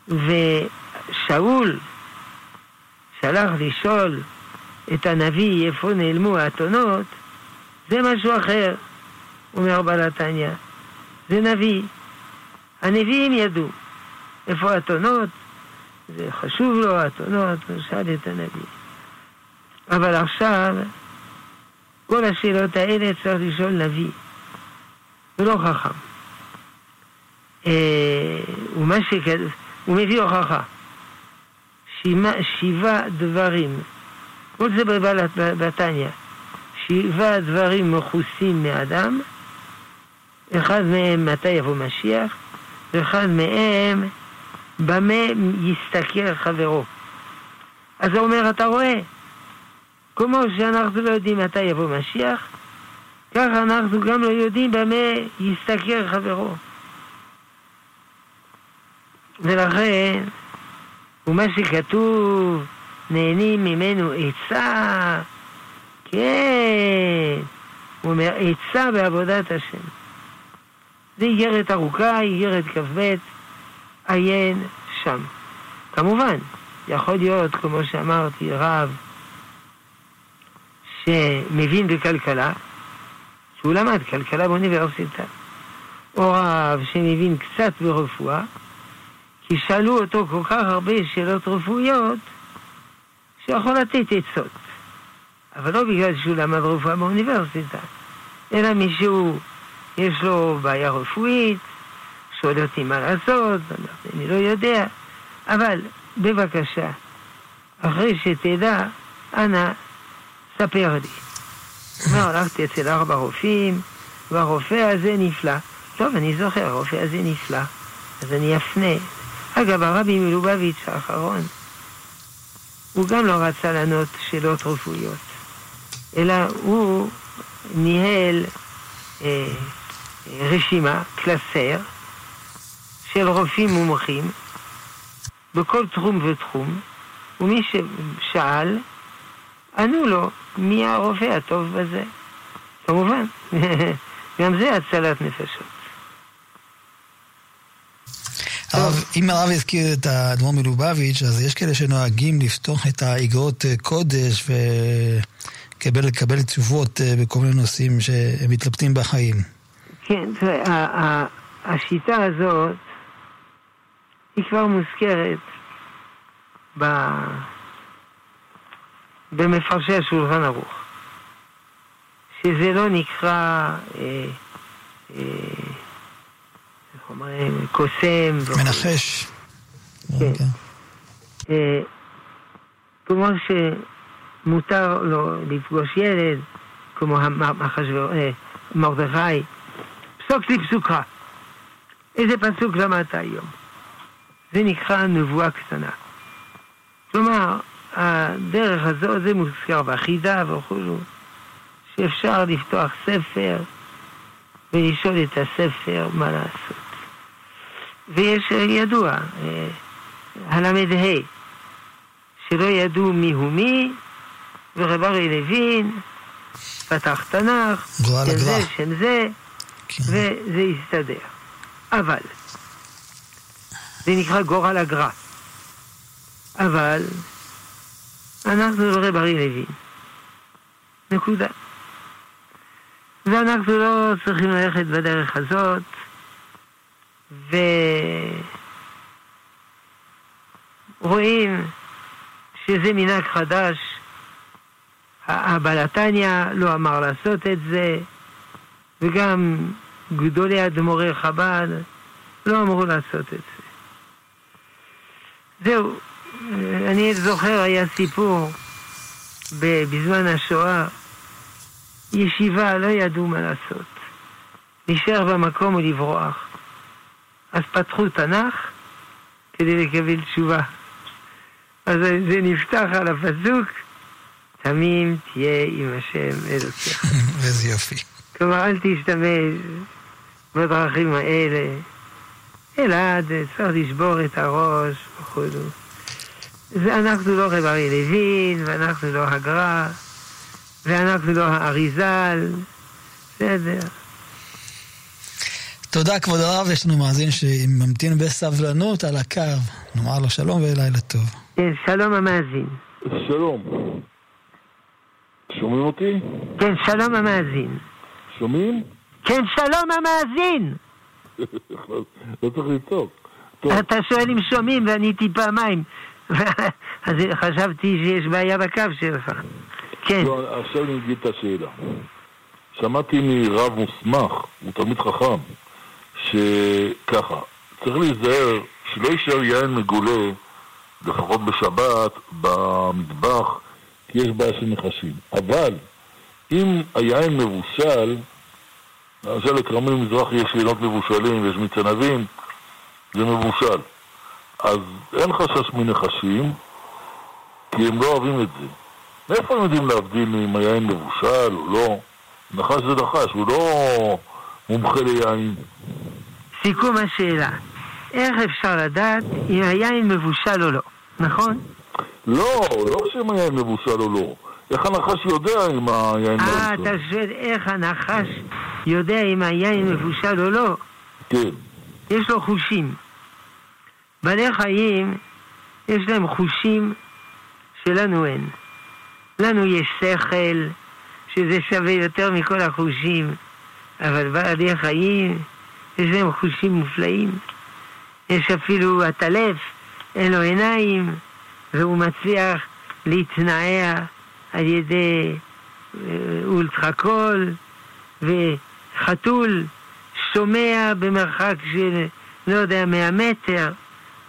ושאול שלח לשאול את הנביא איפה נעלמו האתונות, זה משהו אחר, אומר בעל התניא. זה נביא. הנביאים ידעו איפה האתונות, זה חשוב לו, האתונות, הוא שאל את הנביא. אבל עכשיו, כל השאלות האלה צריך לשאול נביא, ולא חכם. אה, ומה שכתוב, הוא מביא הוכחה. שבעה דברים, כל זה בתניא, שבעה דברים מכוסים מאדם, אחד מהם מתי יבוא משיח, ואחד מהם במה ישתכר חברו. אז הוא אומר, אתה רואה, כמו שאנחנו לא יודעים מתי יבוא משיח, ככה אנחנו גם לא יודעים במה ישתכר חברו. ולכן, ומה שכתוב, נהנים ממנו עצה, כן, הוא אומר, עצה בעבודת השם. זה איגרת ארוכה, איגרת כ"ב, עיין שם. כמובן, יכול להיות, כמו שאמרתי, רב שמבין בכלכלה, שהוא למד כלכלה באוניברסיטה, או רב שמבין קצת ברפואה, כי שאלו אותו כל כך הרבה שאלות רפואיות, שיכול לתת עצות. אבל לא בגלל שהוא למד רפואה באוניברסיטה, אלא מישהו, יש לו בעיה רפואית, שואל אותי מה לעשות, אני לא יודע, אבל בבקשה, אחרי שתדע, אנא, ספר לי. אומר, הלכתי אצל ארבע רופאים, והרופא הזה נפלא. טוב, אני זוכר, הרופא הזה נפלא, אז אני אפנה אגב, הרבי מלובביץ' האחרון, הוא גם לא רצה לענות שאלות רפואיות, אלא הוא ניהל אה, רשימה, קלסר, של רופאים מומחים בכל תחום ותחום, ומי ששאל, ענו לו מי הרופא הטוב בזה. כמובן, גם זה הצלת נפשות. הרב, אם הרב הזכיר את האדמו"ר מלובביץ', אז יש כאלה שנוהגים לפתוח את האגרות אה, קודש ולקבל תשובות אה, בכל מיני נושאים שהם מתלבטים בחיים. כן, תראה, השיטה הזאת היא כבר מוזכרת ב... במפרשי השולחן ערוך, שזה לא נקרא אה, אה, אומרים, קוסם. מנחש. כן. אוקיי. אה, כמו שמותר לו לפגוש ילד, כמו אה, מרדכי, פסוק לפסוקך. איזה פסוק למדת היום? זה נקרא נבואה קטנה. כלומר, הדרך הזו, זה מוזכר בחידה וכו', שאפשר לפתוח ספר ולשאול את הספר מה לעשות. ויש אה, ידוע, אה, הל"ה, שלא ידעו מי הוא מי, ורב ארי לוין פתח תנ"ך, שם זה, שם זה, כן. וזה יסתדר. אבל, זה נקרא גורל הגר"א. אבל, אנחנו לא רב ארי לוין. נקודה. ואנחנו לא צריכים ללכת בדרך הזאת, ורואים שזה מנהג חדש. הבעל התניא לא אמר לעשות את זה, וגם גדולי אדמו"רי חב"ד לא אמרו לעשות את זה. זהו, אני זוכר, היה סיפור בזמן השואה, ישיבה, לא ידעו מה לעשות. נשאר במקום ולברוח. אז פתחו תנ"ך כדי לקבל תשובה. אז זה נפתח על הפסוק, תמים תהיה עם השם אלוקיך. איזה יופי. כלומר, אל תשתמש בדרכים האלה. אלעד צריך לשבור את הראש וכו'. ואנחנו לא רב ארי לוין, ואנחנו לא הגר"א, ואנחנו לא האריזל. בסדר. תודה כבוד הרב, יש לנו מאזין שממתין בסבלנות על הקו. נאמר לו שלום ולילה טוב. כן, שלום המאזין. שלום. שומעים אותי? כן, שלום המאזין. שומעים? כן, שלום המאזין! לא צריך לצעוק. אתה שואל אם שומעים ועניתי פעמיים. אז חשבתי שיש בעיה בקו שלך. כן, לא, עכשיו אני אגיד את השאלה. שמעתי מרב מוסמך, הוא תלמיד חכם, שככה, צריך להיזהר שלא יישאר יין מגולה, לפחות בשבת, במטבח, כי יש בעיה של נחשים. אבל, אם היין מבושל, למשל לכרמל מזרחי יש לילות מבושלים ויש מיץ ענבים, זה מבושל. אז אין חשש מנחשים, כי הם לא אוהבים את זה. מאיפה הם יודעים להבדיל אם היין מבושל או לא? נחש זה נחש, הוא לא מומחה ליין. סיכום השאלה. איך אפשר לדעת אם היין מבושל או לא, נכון? לא, לא שאם היין מבושל או לא. איך הנחש יודע אם היין אה, אתה מבושל? שואל איך הנחש יודע אם היין מבושל או לא? כן. יש לו חושים. בעלי חיים, יש להם חושים שלנו אין. לנו יש שכל, שזה שווה יותר מכל החושים, אבל בעלי חיים, יש להם חושים מופלאים. יש אפילו עטלף, אין לו עיניים, והוא מצליח להתנעע על ידי אה, אולטרקול, וחתול שומע במרחק של, לא יודע, 100 מטר.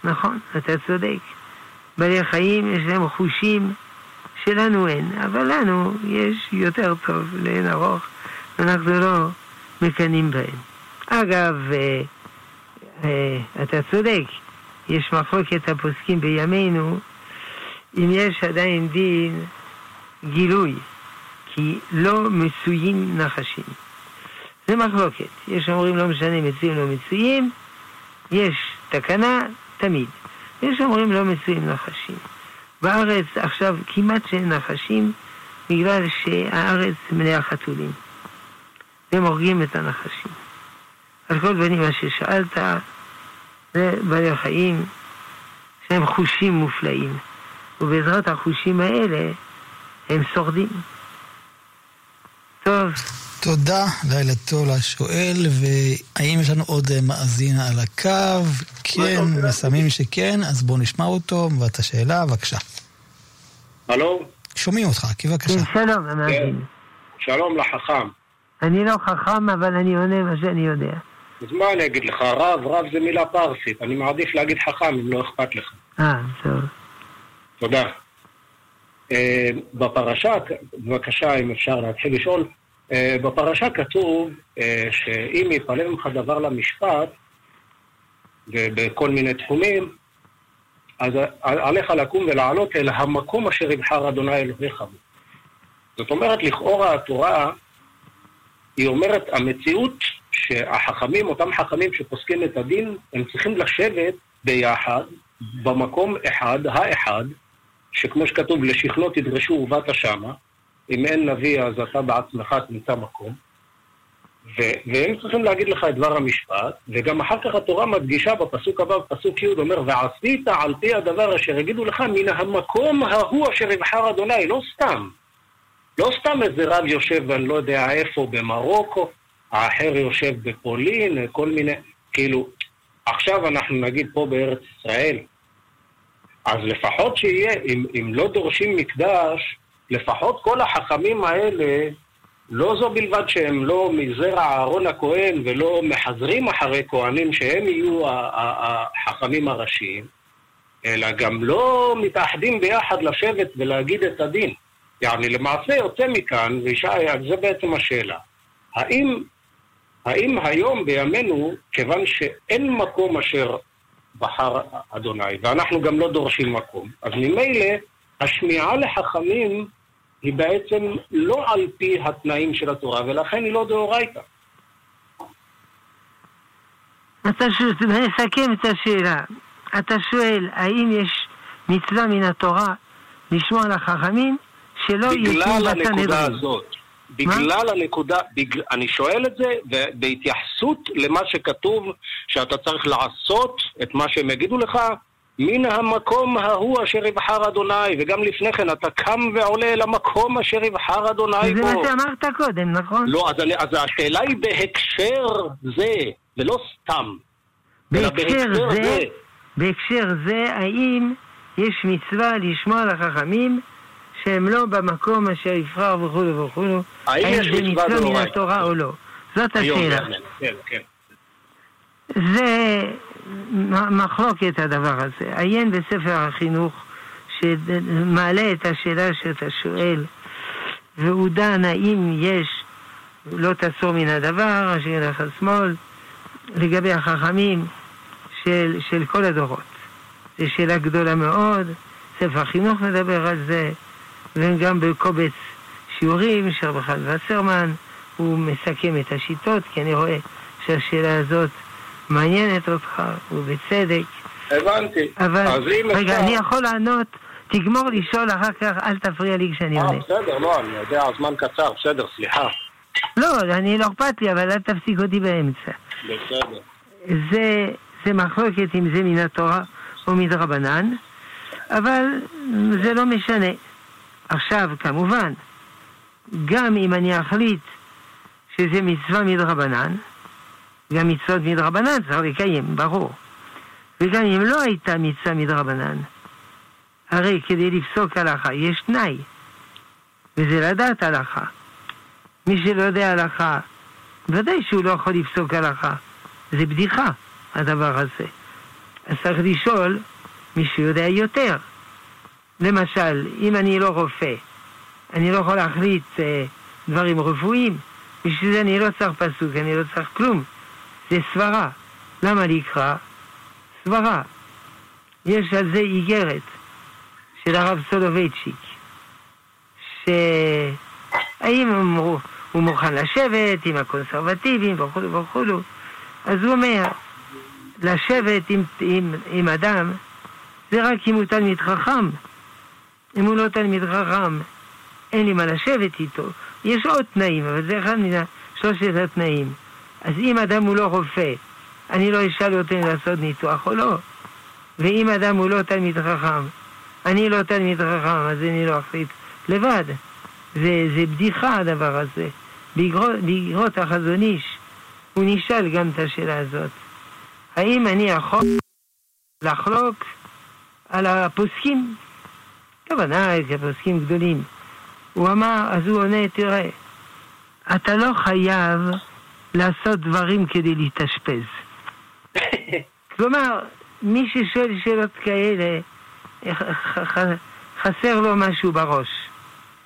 נכון, אתה צודק. בעלי חיים יש להם חושים שלנו אין, אבל לנו יש יותר טוב לאין ארוך, ואנחנו לא מקנאים בהם. אגב, אה, אה, אתה צודק, יש מחלוקת הפוסקים בימינו אם יש עדיין דין גילוי, כי לא מצויים נחשים. זה מחלוקת. יש אומרים לא משנה מצויים לא מצויים, יש תקנה תמיד. יש אומרים לא מצויים נחשים. בארץ עכשיו כמעט שאין נחשים בגלל שהארץ מלאה חתולים. והם הורגים את הנחשים. על כל פנים מה ששאלת זה בעלי חיים שהם חושים מופלאים. ובעזרת החושים האלה הם שורדים. תודה, לילה טוב לשואל, והאם יש לנו עוד אה, מאזין על הקו? כן, מסמנים שכן, אז בואו נשמע אותו, ואת השאלה, בבקשה. הלו? שומעים אותך, כי בבקשה. כן, שלום, המאזין. שלום לחכם. אני לא חכם, אבל אני עונה מה שאני יודע. אז מה אני אגיד לך? רב, רב זה מילה פרסית. אני מעדיף להגיד חכם אם לא אכפת לך. אה, טוב. תודה. אה, בפרשה, בבקשה, אם אפשר להתחיל לשאול, בפרשה כתוב אה, שאם יפלא ממך דבר למשפט, ובכל מיני תחומים, אז על- עליך לקום ולעלות אל המקום אשר יבחר אדוני אלוהיך. זאת אומרת, לכאורה התורה, היא אומרת, המציאות שהחכמים, אותם חכמים שפוסקים את הדין, הם צריכים לשבת ביחד, במקום אחד, האחד, שכמו שכתוב, לשכנו תדרשו ובאת שמה, אם אין נביא אז אתה בעצמך תמצא מקום, ו- והם צריכים להגיד לך את דבר המשפט, וגם אחר כך התורה מדגישה בפסוק הבא, בפסוק י', אומר, ועשית על פי הדבר אשר יגידו לך מן המקום ההוא אשר יבחר אדוני, לא סתם. לא סתם איזה רב יושב, אני לא יודע איפה, במרוקו, האחר יושב בפולין, כל מיני, כאילו, עכשיו אנחנו נגיד פה בארץ ישראל, אז לפחות שיהיה, אם, אם לא דורשים מקדש, לפחות כל החכמים האלה, לא זו בלבד שהם לא מזרע אהרון הכהן ולא מחזרים אחרי כהנים שהם יהיו החכמים הראשיים, אלא גם לא מתאחדים ביחד לשבת ולהגיד את הדין. יעני, למעשה יוצא מכאן, וישי, זה בעצם השאלה. האם, האם היום בימינו, כיוון שאין מקום אשר בחר אדוני, ואנחנו גם לא דורשים מקום, אז ממילא השמיעה לחכמים היא בעצם לא על פי התנאים של התורה, ולכן היא לא דאורייתא. אתה מסכם את השאלה. אתה שואל, האם יש מצווה מן התורה לשמוע על החכמים שלא יהיו בגלל הנקודה הזאת. בגלל הנקודה, בגלל, אני שואל את זה בהתייחסות למה שכתוב שאתה צריך לעשות את מה שהם יגידו לך מן המקום ההוא אשר יבחר אדוני, וגם לפני כן אתה קם ועולה אל המקום אשר יבחר אדוני בו. זה מה שאמרת קודם, נכון? לא, אז, אני, אז השאלה היא בהקשר זה, ולא סתם. בהקשר זה, זה, בהקשר זה, האם יש מצווה לשמוע לחכמים שהם לא במקום אשר יבחר וכולו וכולו, האם זה מצווה מן התורה או לא? זאת השאלה. כן, כן. זה מחלוקת הדבר הזה. עיין בספר החינוך שמעלה את השאלה שאתה שואל, והוא דן האם יש לא תסור מן הדבר, אשר ילך על שמאל, לגבי החכמים של, של כל הדורות. זו שאלה גדולה מאוד, ספר החינוך מדבר על זה, וגם בקובץ שיעורים של רבי וסרמן, הוא מסכם את השיטות, כי אני רואה שהשאלה הזאת מעניינת אותך, ובצדק. הבנתי. אבל, רגע, אפשר... אני יכול לענות, תגמור לשאול אחר כך, אל תפריע לי כשאני עונה. אה, בסדר, לא, אני יודע, הזמן קצר, בסדר, סליחה. לא, אני לא אכפת לי, אבל אל תפסיק אותי באמצע. בסדר. זה, זה מחלוקת אם זה מן התורה או מדרבנן, אבל זה לא משנה. עכשיו, כמובן, גם אם אני אחליט שזה מצווה מדרבנן, גם מצוות מדרבנן צריך לקיים, ברור. וגם אם לא הייתה מצווה מדרבנן, הרי כדי לפסוק הלכה יש תנאי, וזה לדעת הלכה. מי שלא יודע הלכה, ודאי שהוא לא יכול לפסוק הלכה. זה בדיחה, הדבר הזה. אז צריך לשאול מי שיודע יותר. למשל, אם אני לא רופא, אני לא יכול להחליט אה, דברים רפואיים, בשביל זה אני לא צריך פסוק, אני לא צריך כלום. זה סברה. למה לקרוא? סברה. יש על זה איגרת של הרב סולובייצ'יק, שהאם הוא, הוא מוכן לשבת עם הקונסרבטיבים וכולו וכולו, אז הוא אומר, לשבת עם, עם, עם אדם זה רק אם הוא תלמיד חכם. אם הוא לא תלמיד חכם, אין לי מה לשבת איתו. יש עוד תנאים, אבל זה אחד מן שלושת התנאים. אז אם אדם הוא לא רופא, אני לא אשאל אותו אם לעשות ניתוח או לא. ואם אדם הוא לא תלמיד חכם, אני לא תלמיד חכם, אז אני לא אחליט לבד. זה, זה בדיחה הדבר הזה. באגרות החזון איש, הוא נשאל גם את השאלה הזאת. האם אני יכול לחלוק על הפוסקים? הכוונה, פוסקים גדולים. הוא אמר, אז הוא עונה, תראה, אתה לא חייב לעשות דברים כדי להתאשפז. כלומר, מי ששואל שאלות כאלה, חסר לו משהו בראש.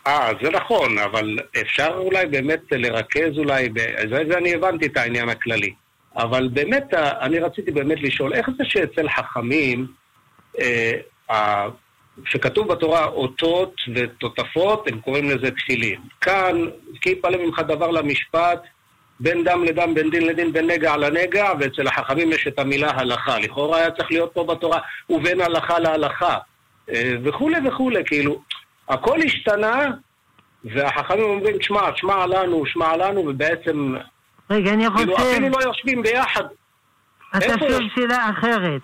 אה, זה נכון, אבל אפשר אולי באמת לרכז אולי, זה, זה אני הבנתי את העניין הכללי. אבל באמת, אני רציתי באמת לשאול, איך זה שאצל חכמים, אה, שכתוב בתורה אותות ותותפות, הם קוראים לזה תפילין. כאן, כי יפלא ממך דבר למשפט, בין דם לדם, בין דין לדין, בין נגע לנגע, ואצל החכמים יש את המילה הלכה. לכאורה היה צריך להיות פה בתורה, ובין הלכה להלכה, אה, וכולי וכולי, כאילו, הכל השתנה, והחכמים אומרים, שמע, שמע לנו, שמע לנו, ובעצם... רגע, אני חושב... כאילו, אפילו לא יושבים ביחד. אתה שואל שאלה אחרת.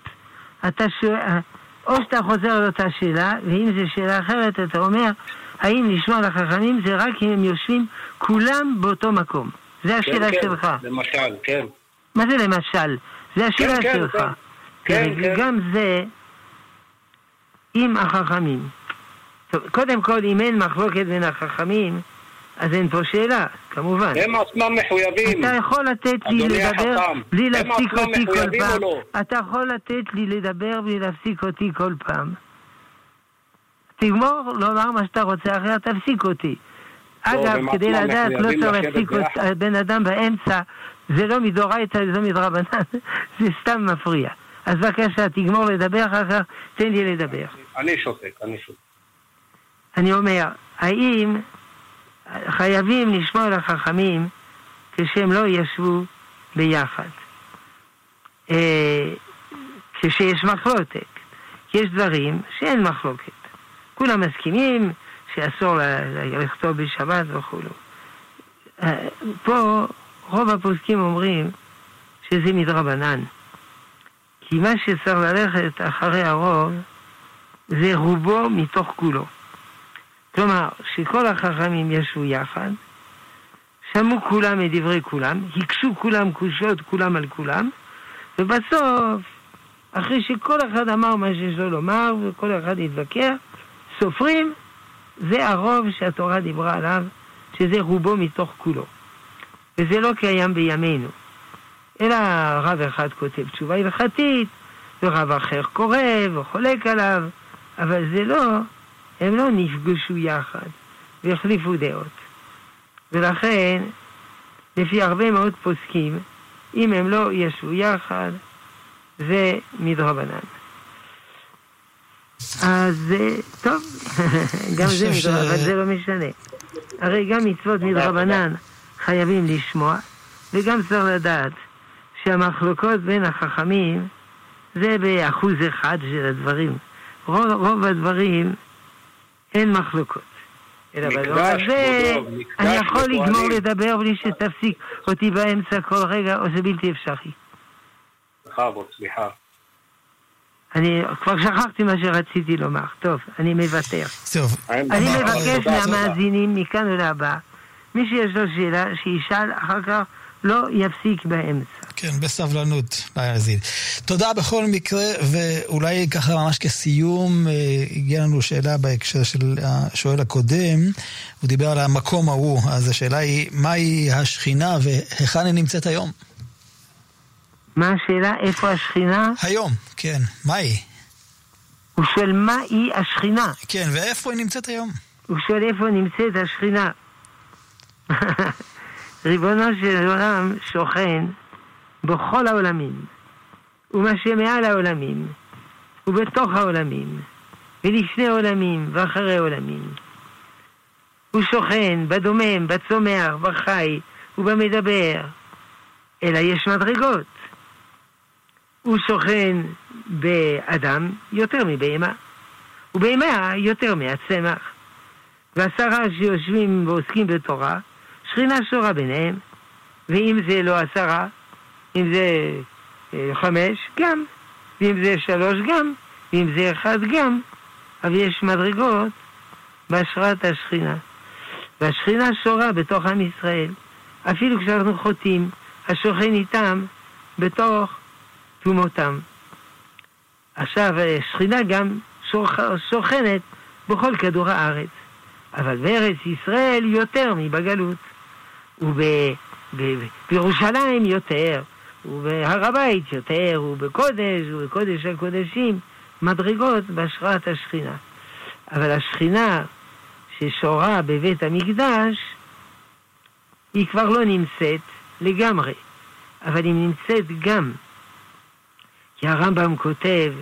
אתה שואל... או שאתה חוזר על אותה שאלה, ואם זו שאלה אחרת, אתה אומר, האם לשמוע לחכמים זה רק אם הם יושבים כולם באותו מקום. זה כן, השאלה כן, שלך. כן, למשל, כן. מה זה למשל? זה השאלה כן, כן, שלך. כן, כן, כן. גם זה עם החכמים. טוב, קודם כל, אם אין מחלוקת בין החכמים, אז אין פה שאלה, כמובן. הם עצמם מחויבים. אתה יכול לתת לי לדבר החכם. בלי להפסיק אותי כל פעם. לא? אתה יכול לתת לי לדבר בלי להפסיק אותי כל פעם. תגמור לומר מה שאתה רוצה, אחרת תפסיק אותי. אגב, כדי לדעת לא צריך להפסיק בן אדם באמצע, זה לא מדאורייתא, זה לא מדרבנן, זה סתם מפריע. אז בבקשה, תגמור לדבר, אחר כך תן לי לדבר. אני שותק, אני שותק. אני אומר, האם חייבים לשמור על החכמים כשהם לא ישבו ביחד. אה, כשיש מחלוקת. יש דברים שאין מחלוקת. כולם מסכימים שאסור לכתוב בשבת וכו'. אה, פה רוב הפוסקים אומרים שזה מדרבנן. כי מה שצריך ללכת אחרי הרוב זה רובו מתוך כולו. כלומר, שכל החכמים ישבו יחד, שמעו כולם את דברי כולם, הקשו כולם קושות כולם על כולם, ובסוף, אחרי שכל אחד אמר מה שיש לו לומר וכל אחד התווכח, סופרים, זה הרוב שהתורה דיברה עליו, שזה רובו מתוך כולו. וזה לא קיים בימינו. אלא רב אחד כותב תשובה הלכתית, ורב אחר קורא וחולק עליו, אבל זה לא, הם לא נפגשו יחד והחליפו דעות. ולכן, לפי הרבה מאוד פוסקים, אם הם לא ישבו יחד, זה מדרבנן. אז טוב, גם זה מדרבנן, אבל זה לא משנה. הרי גם מצוות מדרבנן חייבים לשמוע, וגם צריך לדעת שהמחלוקות בין החכמים זה באחוז אחד של הדברים. רוב, רוב הדברים אין מחלוקות. אלא בדבר הזה אני יכול לגמור לדבר בלי שתפסיק אותי באמצע כל רגע, או זה בלתי אפשרי. בכבוד, סליחה. אני כבר שכחתי מה שרציתי לומר. טוב, אני מוותר. טוב. אני מבקש מהמאזינים מכאן ולהבא, מי שיש לו שאלה, שישאל, אחר כך לא יפסיק באמצע. כן, בסבלנות, להאזין. תודה בכל מקרה, ואולי ככה ממש כסיום, אה, הגיעה לנו שאלה בהקשר של השואל הקודם, הוא דיבר על המקום ההוא, אז השאלה היא, מהי השכינה והיכן היא נמצאת היום? מה השאלה? איפה השכינה? היום, כן. מה היא? הוא שואל מה היא השכינה. כן, ואיפה היא נמצאת היום? הוא שואל איפה נמצאת השכינה. ריבונו של עולם שוכן בכל העולמים, ומה שמעל העולמים, ובתוך העולמים, ולפני עולמים ואחרי עולמים. הוא שוכן בדומם, בצומח, בחי ובמדבר, אלא יש מדרגות. הוא שוכן באדם יותר מבהמה, ובהמה יותר מהצמח. ועשרה שיושבים ועוסקים בתורה, שכינה שורה ביניהם, ואם זה לא עשרה, אם זה אה, חמש, גם, ואם זה שלוש, גם, ואם זה אחד, גם, אבל יש מדרגות בהשראת השכינה. והשכינה שורה בתוך עם ישראל, אפילו כשאנחנו חוטאים, השוכן איתם בתוך תומותם. עכשיו, השכינה גם שוכנת בכל כדור הארץ, אבל בארץ ישראל יותר מבגלות. ובירושלים יותר, ובהר הבית יותר, ובקודש, ובקודש הקודשים, מדרגות בהשראת השכינה. אבל השכינה ששורה בבית המקדש, היא כבר לא נמצאת לגמרי, אבל היא נמצאת גם. כי הרמב"ם כותב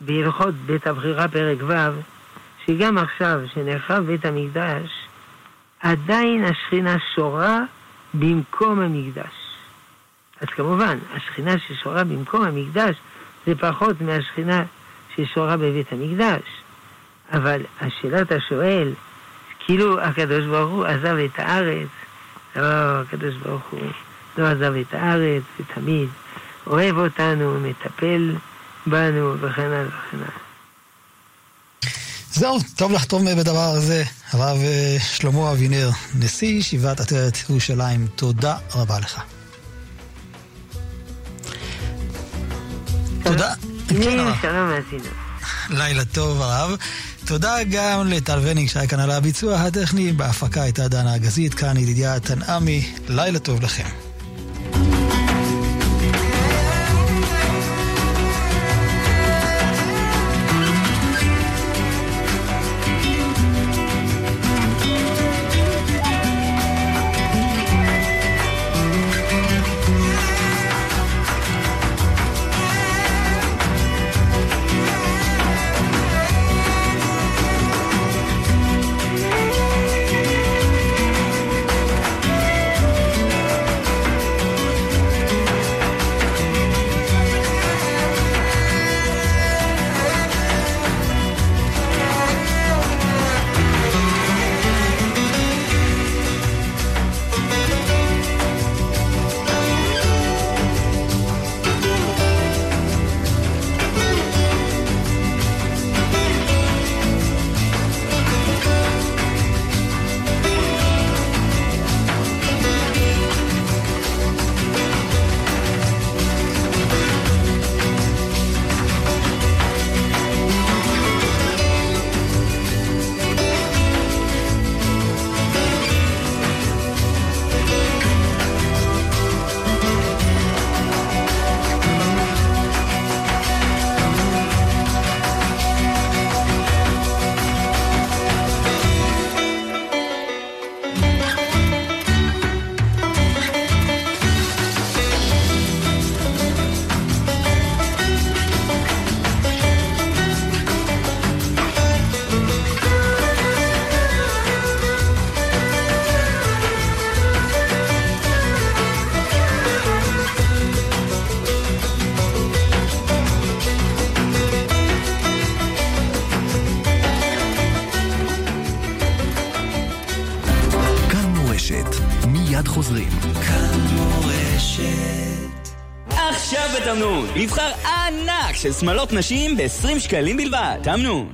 בהלכות בית הבחירה פרק ו', שגם עכשיו, שנחרב בית המקדש, עדיין השכינה שורה במקום המקדש. אז כמובן, השכינה ששורה במקום המקדש זה פחות מהשכינה ששורה בבית המקדש. אבל השאלת השואל, כאילו הקדוש ברוך הוא עזב את הארץ, לא, הקדוש ברוך הוא לא עזב את הארץ, ותמיד אוהב אותנו, מטפל בנו, וכן הלאה וכן הלאה. זהו, טוב לחתום בדבר הזה. הרב אה, שלמה אבינר, נשיא ישיבת עטרת ירושלים, תודה רבה לך. תודה. לילה טוב, הרב. תודה גם לטל וניג שהיה כאן על הביצוע הטכני, בהפקה הייתה דנה אגזית, כאן ידידיה תנעמי, לילה טוב לכם. שמלות נשים ב-20 שקלים בלבד. תמנון.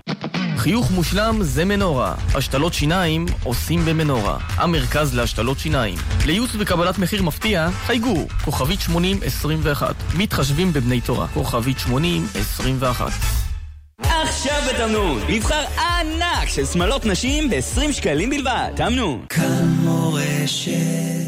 חיוך מושלם זה מנורה. השתלות שיניים עושים במנורה. המרכז להשתלות שיניים. לייעוץ וקבלת מחיר מפתיע, חייגו, כוכבית 8021. מתחשבים בבני תורה, כוכבית 8021. עכשיו בתמנון, מבחר ענק של שמלות נשים ב-20 שקלים בלבד. תמנון. כאן מורשת